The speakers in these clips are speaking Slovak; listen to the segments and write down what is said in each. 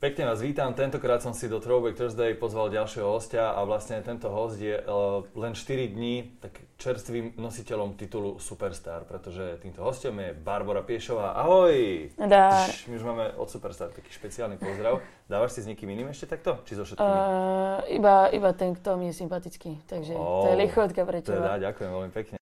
Pekne vás vítam, tentokrát som si do Throwback Thursday pozval ďalšieho hostia a vlastne tento host je uh, len 4 dní tak čerstvým nositeľom titulu Superstar, pretože týmto hostom je Barbara Piešová. Ahoj! Dár. My už máme od Superstar taký špeciálny pozdrav. Dávaš si s niekým iným ešte takto? Či so všetkými? Uh, iba, iba ten, kto mi je sympatický, takže oh, to je lichotka pre Teda, teba. ďakujem veľmi pekne.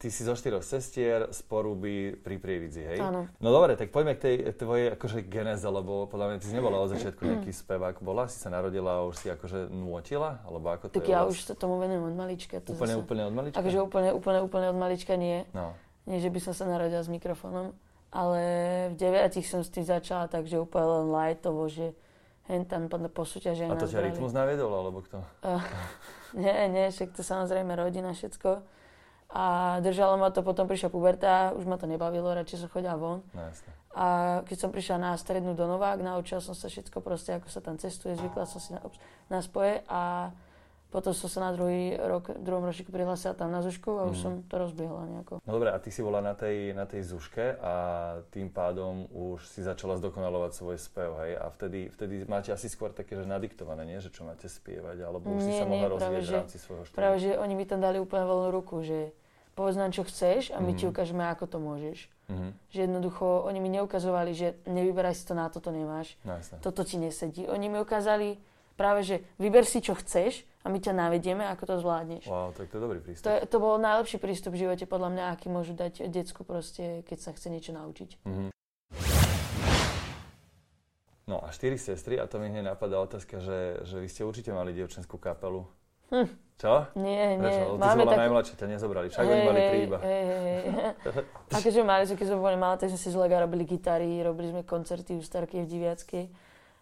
Ty si zo štyroch sestier z Poruby pri Prievidzi, hej? Áno. No dobre, tak poďme k tej tvojej akože geneze, lebo podľa mňa ty si nebola od začiatku nejaký spevák. Bola? Si sa narodila a už si akože nôtila? Alebo ako to Tak je ja vás? už tomu venujem od malička. To Úplne, zase, úplne od malička? Akože úplne, úplne, úplne od malička nie. No. Nie, že by som sa narodila s mikrofónom. Ale v deviatich som s tým začala, takže úplne len lightovo, že hen tam po, súťaži A to ťa rytmus naviedol, alebo kto? Uh, nie, nie, však to samozrejme rodina, všetko. A držalo ma to, potom prišla puberta, už ma to nebavilo, radšej som chodila von. No jasne. A keď som prišla na strednú do Novák, naučila som sa všetko proste, ako sa tam cestuje, zvykla som si na, na spoje a potom som sa na druhý rok, druhom ročníku prihlásila tam na Zušku a už Mhm. som to rozbiehla nejako. No dobre, a ty si bola na tej, na tej zuške a tým pádom už si začala zdokonalovať svoj spev, hej? A vtedy, vtedy máte asi skôr také, že nadiktované, nie? Že čo máte spievať, alebo už si Nie, sa mohla rozvíjať v rámci svojho štýlu. Práve, že oni mi tam dali úplne voľnú ruku, že povedz nám, čo chceš a my ti Mhm. ukážeme, ako to môžeš. Mhm. Že jednoducho, oni mi neukazovali, že nevyberaj si to na toto nemáš, No jasne. toto ti nesedí. Oni mi ukázali práve, že vyber si, čo chceš a my ťa navedieme, ako to zvládneš. Wow, tak to je dobrý prístup. To, je, to bol najlepší prístup v živote, podľa mňa, aký môžu dať decku proste, keď sa chce niečo naučiť. Mhm. No a štyri sestry, a to mi hneď napadá otázka, že, že vy ste určite mali dievčenskú kapelu. Hm. Čo? Nie, nie. Prečo? Si bola najmladšia, ťa nezobrali, však oni mali tri iba. Hej, hej, hej. Akože mali sme, keď sme boli malé, tak sme si z Lega robili gitary, robili sme koncerty u Starkej v Diviackej.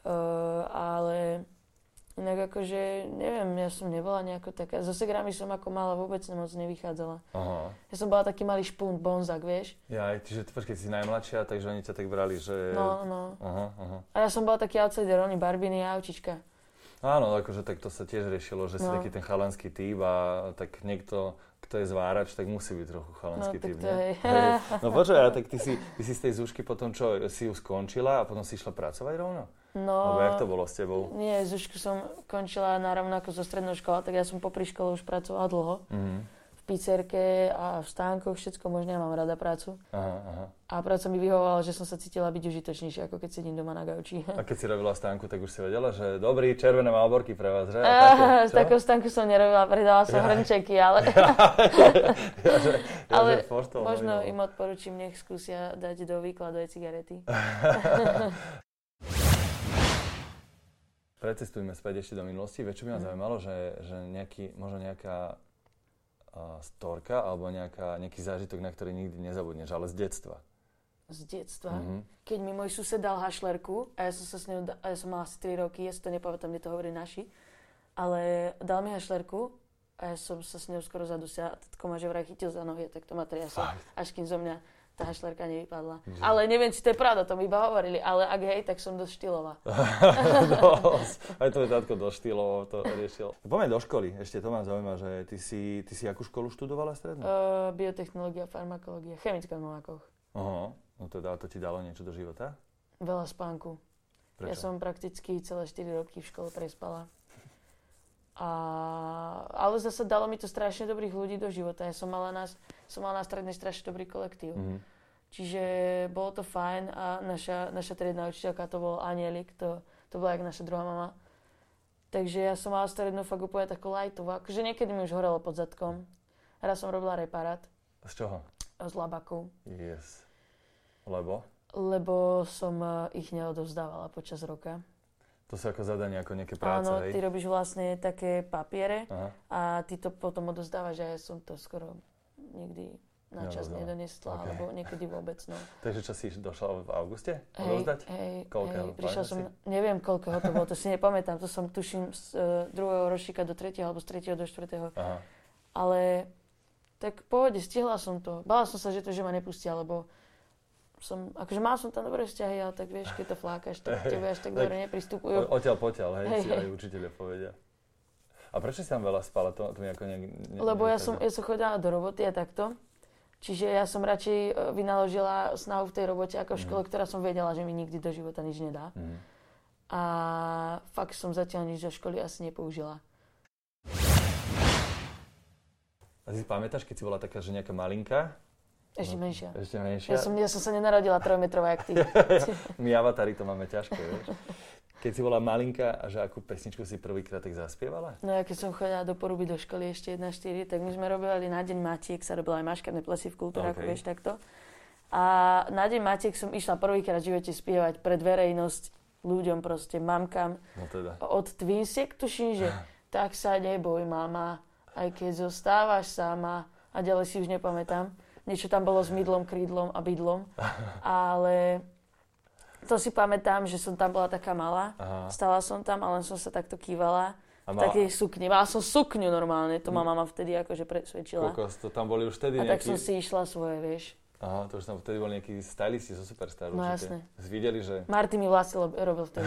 Uh, ale inak akože, neviem, ja som nebola nejako taká, so segrami som ako mala vôbec moc nevychádzala. Aha. Ja som bola taký malý špunt, bonzak, vieš. Ja, čiže ty počkej, si najmladšia, takže oni ťa tak brali, že... No, no. Aha, aha. A ja som bola taký outsider, oni barbiny a autička. Áno, akože tak to sa tiež riešilo, že si No. taký ten chalanský typ a tak niekto, kto je zvárač, tak musí byť trochu chalanský No, typ, nie? Hej. No počkaj, tak ty si, ty si z tej zúšky potom čo, si ju skončila a potom si išla pracovať rovno? No, Alebo jak to bolo s tebou? Nie, Zušku som končila naravno ako zo strednou škola, tak ja som popri škole už pracovala dlho. Mhm. V pizzerke a v stánkoch, všetko možné, ja mám rada prácu. Aha, aha. A práca mi vyhovovala, že som sa cítila byť užitočnejšia, ako keď sedím doma na gauči. A keď si robila stánku, tak už si vedela, že dobrý, červené malborky pre vás, že? A také, stánku som nerobila, predala som Ja. hrnčeky, ale, ja, že, ja, ale že možno no, im odporúčim, nech skúsia dať do výkladu aj cigarety. Precestujme späť ešte do minulosti. Vieš, čo by ma Mhm. zaujímalo, že, že nejaký, možno nejaká storka alebo nejaká, nejaký zážitok, na ktorý nikdy nezabudneš, ale z detstva. Z detstva. Mhm. Keď mi môj sused dal hašlerku, a ja som sa s ňou, ja som mala asi 3 roky, ja si to nepamätám, kde to hovorí naši, ale dal mi hašlerku a ja som sa s ňou skoro zadusila a tatko ma že vraj chytil za nohy, tak to ma triaslo, Fakt? až kým zo mňa tá hašlerka nevypadla. Že- Ale neviem, či to je pravda, to mi iba hovorili, ale ak hej, tak som dosť štýlová. Dosť. Aj to je tátko do štýlov to riešil. Poďme do školy, ešte to ma zaujíma, že ty si, ty si akú školu študovala strednú? Uh, biotechnológia, farmakológia, chemická v Novákoch. Aha, no teda to ti dalo niečo do života? Veľa spánku. Prečo? Ja som prakticky celé 4 roky v škole prespala. A, ale zase dalo mi to strašne dobrých ľudí do života. Ja som mala na, som mala na strednej strašne dobrý kolektív. Mhm. Čiže bolo to fajn a naša, naša triedna učiteľka to bol Anielik, to, to bola jak naša druhá mama. Takže ja som mala strednú fakt úplne takú lightovú. Akože niekedy mi už horelo pod zadkom. Raz som robila reparát Z čoho? z labakov, Yes. Lebo? lebo som eh, ich neodovzdávala počas roka. To sú ako zadanie, ako nejaké práce, Áno, hej? ty robíš vlastne také papiere Aha. a ty to potom odozdávaš a ja som to skoro nikdy na čas Neodozdala. nedonesla, Ok. alebo niekedy vôbec, no. Takže čo si došla v auguste Hej, hej, hej, prišla som, Pamätáš neviem koľkého to bolo, to si nepamätám, to som tuším z uh, druhého ročníka do tretieho, alebo z tretieho do štvrtého, Aha. ale tak pohode, stihla som to. Bala som sa, že to, že ma nepustia, lebo som, akože mal som tam dobré vzťahy, ale tak vieš, keď to flákaš, tak k tebe až tak Tak dobre nepristupujú. Odtiaľ potiaľ, hej, Hej, si hej. aj učiteľe povedia. A prečo si tam veľa spala? To, to mi ako nejak... Ne, Lebo ja som, ja som chodila do roboty a takto. Čiže ja som radšej e, vynaložila snahu v tej robote ako v škole, mm. ktorá som vedela, že mi nikdy do života nič nedá. Mm. A fakt som zatiaľ nič do školy asi nepoužila. A si pamätáš, keď si bola taká, že nejaká malinka? Ešte no, menšia. Ešte menšia? Ja som, ja som sa nenarodila trojmetrová, jak ty. My avatári to máme ťažké, vieš. Keď si bola malinka a že akú pesničku si prvýkrát tak zaspievala? No ja keď som chodila do poruby do školy ešte 1-4, tak my sme robili na Deň Matiek, sa robila aj maškarné plesy v kultúraku, okay. vieš takto. A na Deň Matiek som išla prvýkrát v živote spievať pred verejnosť ľuďom proste, mamkám. No teda. Od Twinsiek tuším, že tak sa neboj mama, aj keď zostávaš sama. A ďalej si už nepamätám. Niečo tam bolo s mydlom, krídlom a bydlom. Ale to si pamätám, že som tam bola taká malá. Aha. Stala som tam a len som sa takto kývala. A mala... Takej sukne. Mala som sukňu normálne, to ma mama vtedy akože presvedčila. Kokos, to tam boli už vtedy A nejaký... tak som si išla svoje, vieš. Aha, to už tam vtedy boli nejakí stylisti zo Superstar No jasne. Zvideli, že... Marty mi vlastne robil vtedy.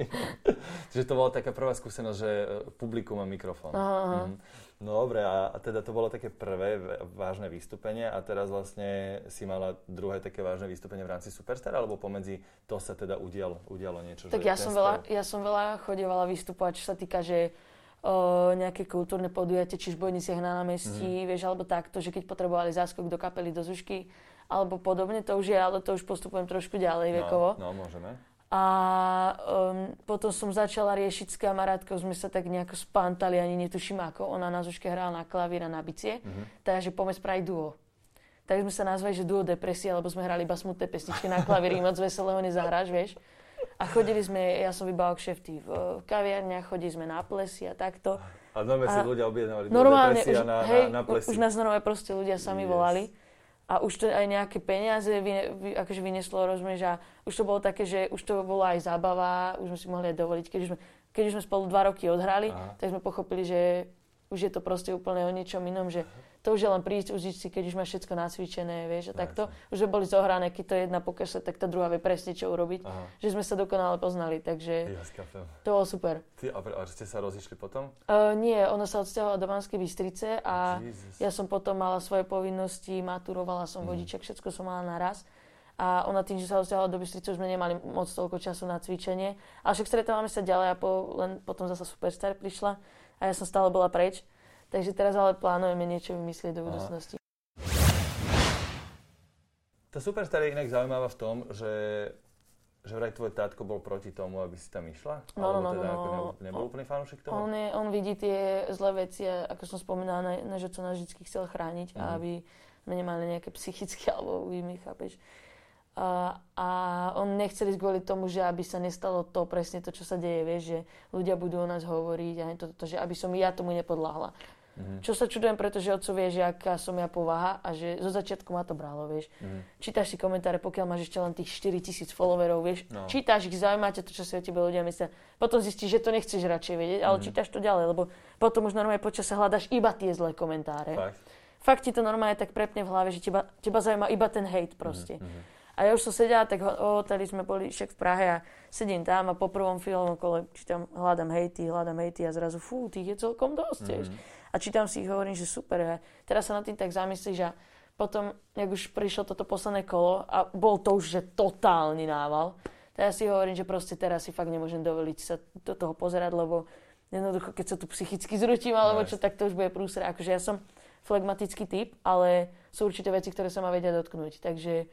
Čiže to bola taká prvá skúsenosť, že e, publikum má mikrofón. Aha, aha. Mhm. No dobre, a, a teda to bolo také prvé vážne vystúpenie a teraz vlastne si mala druhé také vážne vystúpenie v rámci Superstar, alebo pomedzi to sa teda udialo, udialo niečo? Tak ja som, veľa, ja som veľa chodievala vystupovať, čo sa týka, že o, nejaké kultúrne podujatie, či v Bojniciach na námestí, mm. vieš, alebo takto, že keď potrebovali záskok do kapely, do zušky, alebo podobne, to už je, ale to už postupujem trošku ďalej no, vekovo. No, môžeme. A um, potom som začala riešiť s kamarátkou, sme sa tak nejako spantali, ani netuším ako. Ona na Zuške hrala na klavír a na bicie, mm-hmm. takže poďme spraviť duo. Tak sme sa nazvali, že duo depresia, lebo sme hrali iba smutné pesničky na klavíri, moc veselého nezahráš, vieš. A chodili sme, ja som vybával kšefty v kaviarniach, chodili sme na plesy a takto. A normálne si ľudia objednávali normálne, už, na, hej, na, na plesy. Už nás normálne proste ľudia sami yes. volali a už to aj nejaké peniaze vy, vy, akože vyneslo, rozumieš, a už to bolo také, že už to bola aj zábava, už sme si mohli aj dovoliť, keď už sme, keď už sme spolu dva roky odhrali, Aha. tak sme pochopili, že už je to proste úplne o niečom inom, že to už je len prísť, užiť si, keď už máš všetko nacvičené, vieš, a no, takto. Už boli zohrané, keď to jedna pokaže, tak tá druhá vie presne, čo urobiť. Aha. Že sme sa dokonale poznali, takže to bolo super. Ty, a, a ste sa rozišli potom? Uh, nie, ona sa odsťahovala do Banskej Bystrice a Jesus. ja som potom mala svoje povinnosti, maturovala som mm. vodičak, všetko som mala naraz. A ona tým, že sa odsťahovala do Bystrice, už sme nemali moc toľko času na cvičenie. Ale však stretávame sa ďalej a po, len potom zasa Superstar prišla a ja som stále bola preč. Takže teraz ale plánujeme niečo vymyslieť do budúcnosti. Tá Superstar je inak zaujímavá v tom, že že vraj tvoj tátko bol proti tomu, aby si tam išla? No, no, no, teda no, no. nebol úplný fanúšik toho? On, je, on vidí tie zlé veci a ako som spomínala, na, na že co nás vždy chcel chrániť mm. a aby sme nemali nejaké psychické alebo újmy, chápeš? A, a on nechcel ísť kvôli tomu, že aby sa nestalo to presne to, čo sa deje, vieš, že ľudia budú o nás hovoriť a to, to, že aby som ja tomu nepodláhla. Mm-hmm. Čo sa čudujem, pretože otco vie, že aká som ja povaha a že zo začiatku ma to bralo, vieš. Mm-hmm. Čítaš si komentáre, pokiaľ máš ešte len tých 4 tisíc followerov, vieš. No. Čítaš ich, zaujíma ťa to, čo si o tebe ľudia myslia. Potom zistíš, že to nechceš radšej vedieť, ale mm-hmm. čítaš to ďalej, lebo potom už normálne počas sa hľadaš iba tie zlé komentáre. Fakt. Fakt ti to normálne tak prepne v hlave, že teba, teba zaujíma iba ten hate proste. Mm-hmm. A ja už som sedela, tak o hoteli sme boli však v Prahe a sedím tam a po prvom filmu kole čítam, hľadám hejty, hľadám hejty a zrazu fú, tých je celkom dosť, mm-hmm. A čítam si ich, hovorím, že super. A teraz sa na tým tak zamyslíš že potom, jak už prišlo toto posledné kolo a bol to už, že totálny nával, tak ja si hovorím, že proste teraz si fakt nemôžem dovoliť sa do toho pozerať, lebo jednoducho, keď sa tu psychicky zrutím, alebo čo, tak to už bude prúser. Akože ja som flegmatický typ, ale sú určité veci, ktoré sa ma vedia dotknúť. Takže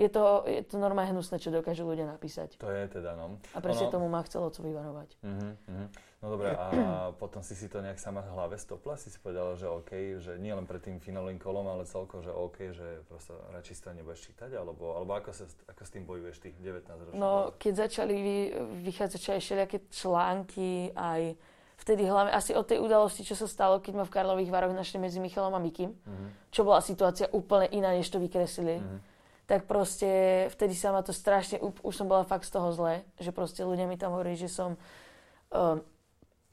je to, je to normálne hnusné, čo dokážu ľudia napísať. To je teda, no. A presne ono... tomu ma chcelo co vyvarovať. Uh-huh, uh-huh. No dobre, a potom si si to nejak sama v hlave stopla? Si si povedala, že OK, že nie len pred tým finálnym kolom, ale celko, že OK, že proste radšej si to nebudeš čítať? Alebo, alebo ako, sa, ako s tým bojuješ tých 19 rokov? No, keď začali vy, vychádzať aj všelijaké články, aj vtedy hlavne asi o tej udalosti, čo sa stalo, keď ma v Karlových Varoch našli medzi Michalom a Mikým, uh-huh. čo bola situácia úplne iná, než to vykreslili. Uh-huh tak proste vtedy sa ma to strašne, už som bola fakt z toho zle, že proste ľudia mi tam hovorili, že som um,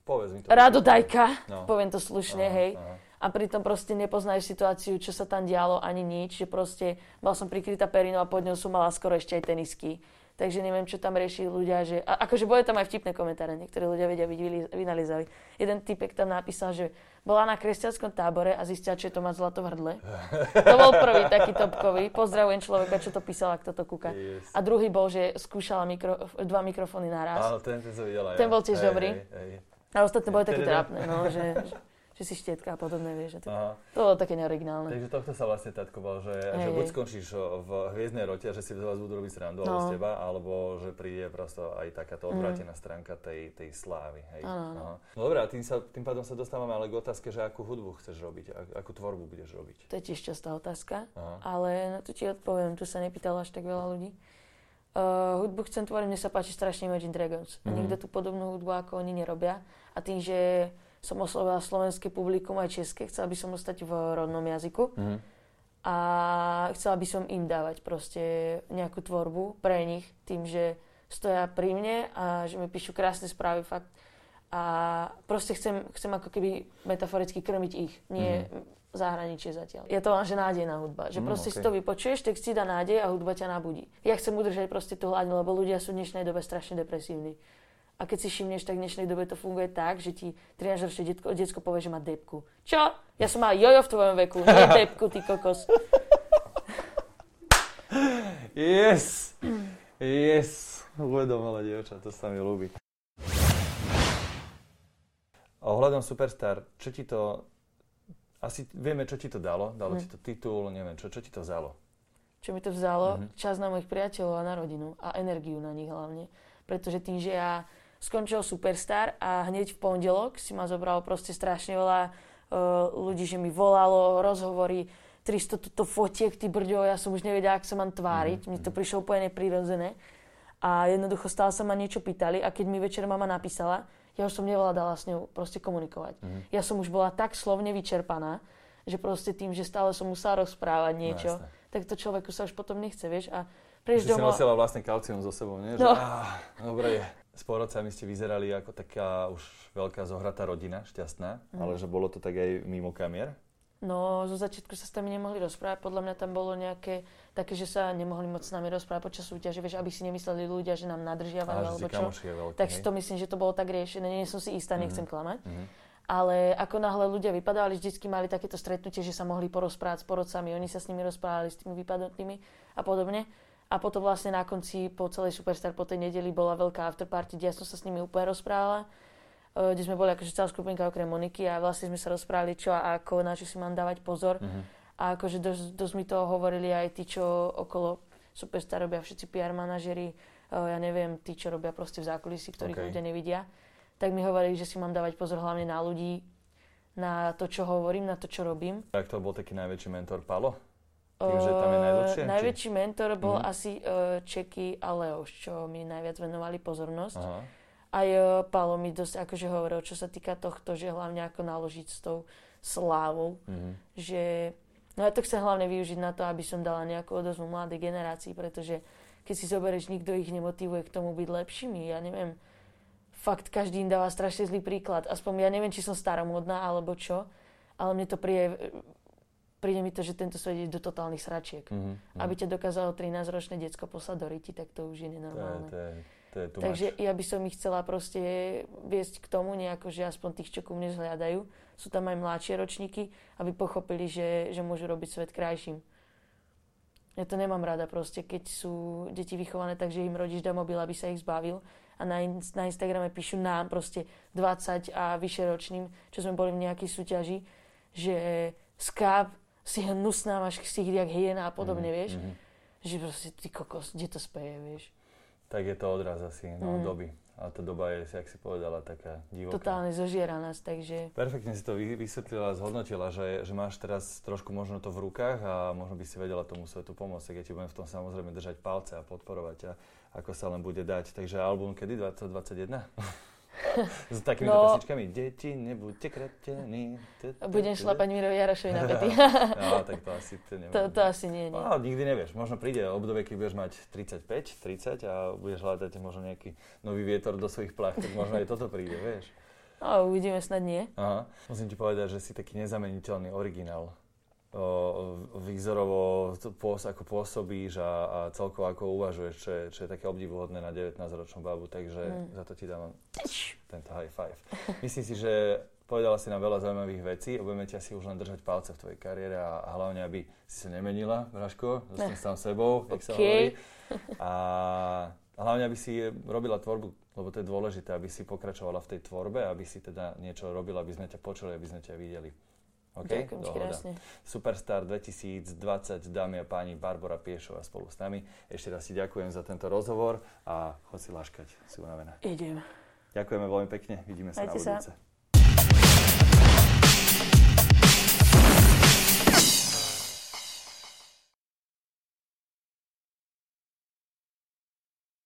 Povedz mi to. Radodajka, no. poviem to slušne, aha, hej. Aha. A pritom proste nepoznajú situáciu, čo sa tam dialo, ani nič, že proste mal som prikrytá perinou a pod ňou som mala skoro ešte aj tenisky. Takže neviem, čo tam rieši ľudia, že... A akože boli tam aj vtipné komentáre, niektorí ľudia vedia byť vynalizali. Jeden typek tam napísal, že bola na kresťanskom tábore a zistila, čo je to mať zlato v hrdle. To bol prvý taký topkový. Pozdravujem človeka, čo to písal, ak toto kúka. Yes. A druhý bol, že skúšala mikro, dva mikrofóny naraz. Áno, ten, ten som videla, Ten bol tiež hej, dobrý. Hej, hej. A ostatné boli také trápne, no, že, že si štietka a podobne, vieš. To, to bolo také neoriginálne. Takže tohto sa vlastne tatkoval, že, hey, že buď skončíš v hviezdnej rote, že si z vás budú robiť srandu no. z teba, alebo že príde prosto aj takáto mhm. odvrátená mm. stránka tej, tej slávy. Hej. Ano, No dobré, a tým, sa, tým pádom sa dostávame ale k otázke, že akú hudbu chceš robiť, akú tvorbu budeš robiť. To je tiež častá otázka, Aha. ale na to ti odpoviem, tu sa nepýtalo až tak veľa ľudí. Uh, hudbu chcem tvoriť, mne sa páči strašne Imagine Dragons. Mm. Nikto tú podobnú hudbu ako oni nerobia. A tým, že som oslovila slovenské publikum aj české, chcela by som ostať v rodnom jazyku. Mm. A chcela by som im dávať proste nejakú tvorbu pre nich, tým, že stoja pri mne a že mi píšu krásne správy, fakt. A proste chcem, chcem ako keby metaforicky krmiť ich, nie mm zahraničie zatiaľ. Je to že nádejná hudba. Že mm, proste okay. si to vypočuješ, text ti dá nádej a hudba ťa nabudí. Ja chcem udržať proste tú hladinu, lebo ľudia sú v dnešnej dobe strašne depresívni. A keď si všimneš, tak v dnešnej dobe to funguje tak, že ti 13-ročné detko, detsko povie, že má depku. Čo? Ja som mal jojo v tvojom veku, nie depku, ty kokos. Yes! Yes! Uvedomila dievča, to sa mi ľúbi. Ohľadom Superstar, čo ti to... Asi vieme, čo ti to dalo. Dalo mm. ti to titul, neviem, čo, čo ti to vzalo? Čo mi to vzalo? Mm-hmm. Čas na mojich priateľov a na rodinu. A energiu na nich hlavne. Pretože tým, že ja skončil Superstar a hneď v pondelok si ma zobralo proste strašne veľa uh, ľudí, že mi volalo, rozhovory, 300 tuto fotiek, ty brďo, ja som už nevedela, ak sa mám tváriť, mm mi to prišlo úplne neprirodzené. A jednoducho stále sa ma niečo pýtali a keď mi večer mama napísala, ja už som nevládala s ňou proste komunikovať. mm Ja som už bola tak slovne vyčerpaná, že proste tým, že stále som musela rozprávať no, niečo, no, tak to človeku sa už potom nechce, vieš. A prídeš domov... si nosila vlastne kalcium so sebou, nie? No. Že, á, dobre je s porodcami ste vyzerali ako taká už veľká zohratá rodina, šťastná, mm. ale že bolo to tak aj mimo kamier? No, zo začiatku sa s nami nemohli rozprávať. Podľa mňa tam bolo nejaké také, že sa nemohli moc s nami rozprávať počas súťaže, vieš, aby si nemysleli ľudia, že nám nadržiavajú alebo čo. Veľký, tak si to myslím, že to bolo tak riešené. Nie som si istá, mm nechcem klamať. mm Ale ako náhle ľudia vypadali, vždycky mali takéto stretnutie, že sa mohli porozprávať s porodcami, oni sa s nimi rozprávali, s tými vypadnutými a podobne. A potom vlastne na konci po celej Superstar po tej nedeli bola veľká afterparty, kde ja som sa s nimi úplne rozprávala, e, kde sme boli akože celá skupinka okrem Moniky a vlastne sme sa rozprávali čo a ako, na čo si mám dávať pozor. Uh-huh. A akože dosť, dosť mi toho hovorili aj tí, čo okolo Superstar robia všetci PR manažeri, e, ja neviem, tí, čo robia proste v zákulisí, ktorých okay. ľudia nevidia. Tak mi hovorili, že si mám dávať pozor hlavne na ľudí, na to, čo hovorím, na to, čo robím. Tak to bol taký najväčší mentor Palo? Tým, že tam je najdlhšie? Uh, najväčší mentor bol mm-hmm. asi uh, Čeky a Leoš, čo mi najviac venovali pozornosť. Aha. Aj uh, Palo mi dosť akože hovoril, čo sa týka tohto, že hlavne ako naložiť s tou slávou. Mm-hmm. Že, no ja to chcem hlavne využiť na to, aby som dala nejakú odozvu mladej generácii, pretože keď si zoberieš, nikto ich nemotivuje k tomu byť lepšími. Ja neviem, fakt každý im dáva strašne zlý príklad. Aspoň ja neviem, či som staromodná alebo čo, ale mne to príde príde mi to, že tento svet ide do totálnych sračiek. Mm-hmm. Aby ťa dokázalo 13-ročné decko poslať do riti, tak to už je nenormálne. To je, to je, to je Takže ja by som ich chcela proste viesť k tomu nejako, že aspoň tých, čo ku mne zhľadajú, sú tam aj mladšie ročníky, aby pochopili, že, že môžu robiť svet krajším. Ja to nemám rada proste, keď sú deti vychované tak, že im rodič dá mobil, aby sa ich zbavil a na, na Instagrame píšu nám proste 20 a vyššie ročným, čo sme boli v nejakej súťaži, že skáp si hnusná, máš ksicht jak hyena a podobne, mm, vieš. Mm. Že proste ty kokos, kde to speje, vieš. Tak je to odraz asi, no, mm. doby. A tá doba je, jak si povedala, taká divoká. Totálne zožiera nás, takže... Perfektne si to vysvetlila, zhodnotila, že, že máš teraz trošku možno to v rukách a možno by si vedela tomu svetu pomôcť. Tak ja ti budem v tom samozrejme držať palce a podporovať a ako sa len bude dať. Takže album kedy? 2021? S takými no, pesničkami. Deti, nebuďte kretení. Budem šlapať Mirovi Jarošovi na pety. no, tak to asi to To, to asi nie, nie. No, nikdy nevieš. Možno príde obdobie, keď budeš mať 35, 30 a budeš hľadať možno nejaký nový vietor do svojich plách, tak možno aj toto príde, vieš. No, uvidíme, snad nie. Aha. Musím ti povedať, že si taký nezameniteľný originál. Výzorovo pôs, ako pôsobíš a, a celkovo ako uvažuješ, čo je, čo je také obdivuhodné na 19-ročnú babu, takže mm. za to ti dávam tento high five. Myslím si, že povedala si nám veľa zaujímavých vecí a budeme ťa si už len držať palce v tvojej kariére a, a hlavne, aby si sa nemenila, Vraško, zostaň sám sebou, jak okay. sa hovorí. A hlavne, aby si robila tvorbu, lebo to je dôležité, aby si pokračovala v tej tvorbe, aby si teda niečo robila, aby sme ťa počuli, aby sme ťa videli. Okay? Ďakujem krásne. Superstar 2020, dámy a páni, Barbara Piešová spolu s nami. Ešte raz si ďakujem za tento rozhovor a chod si laškať, si unavená. Idem. Ďakujeme veľmi pekne, vidíme sa Majte na budúce. Sa.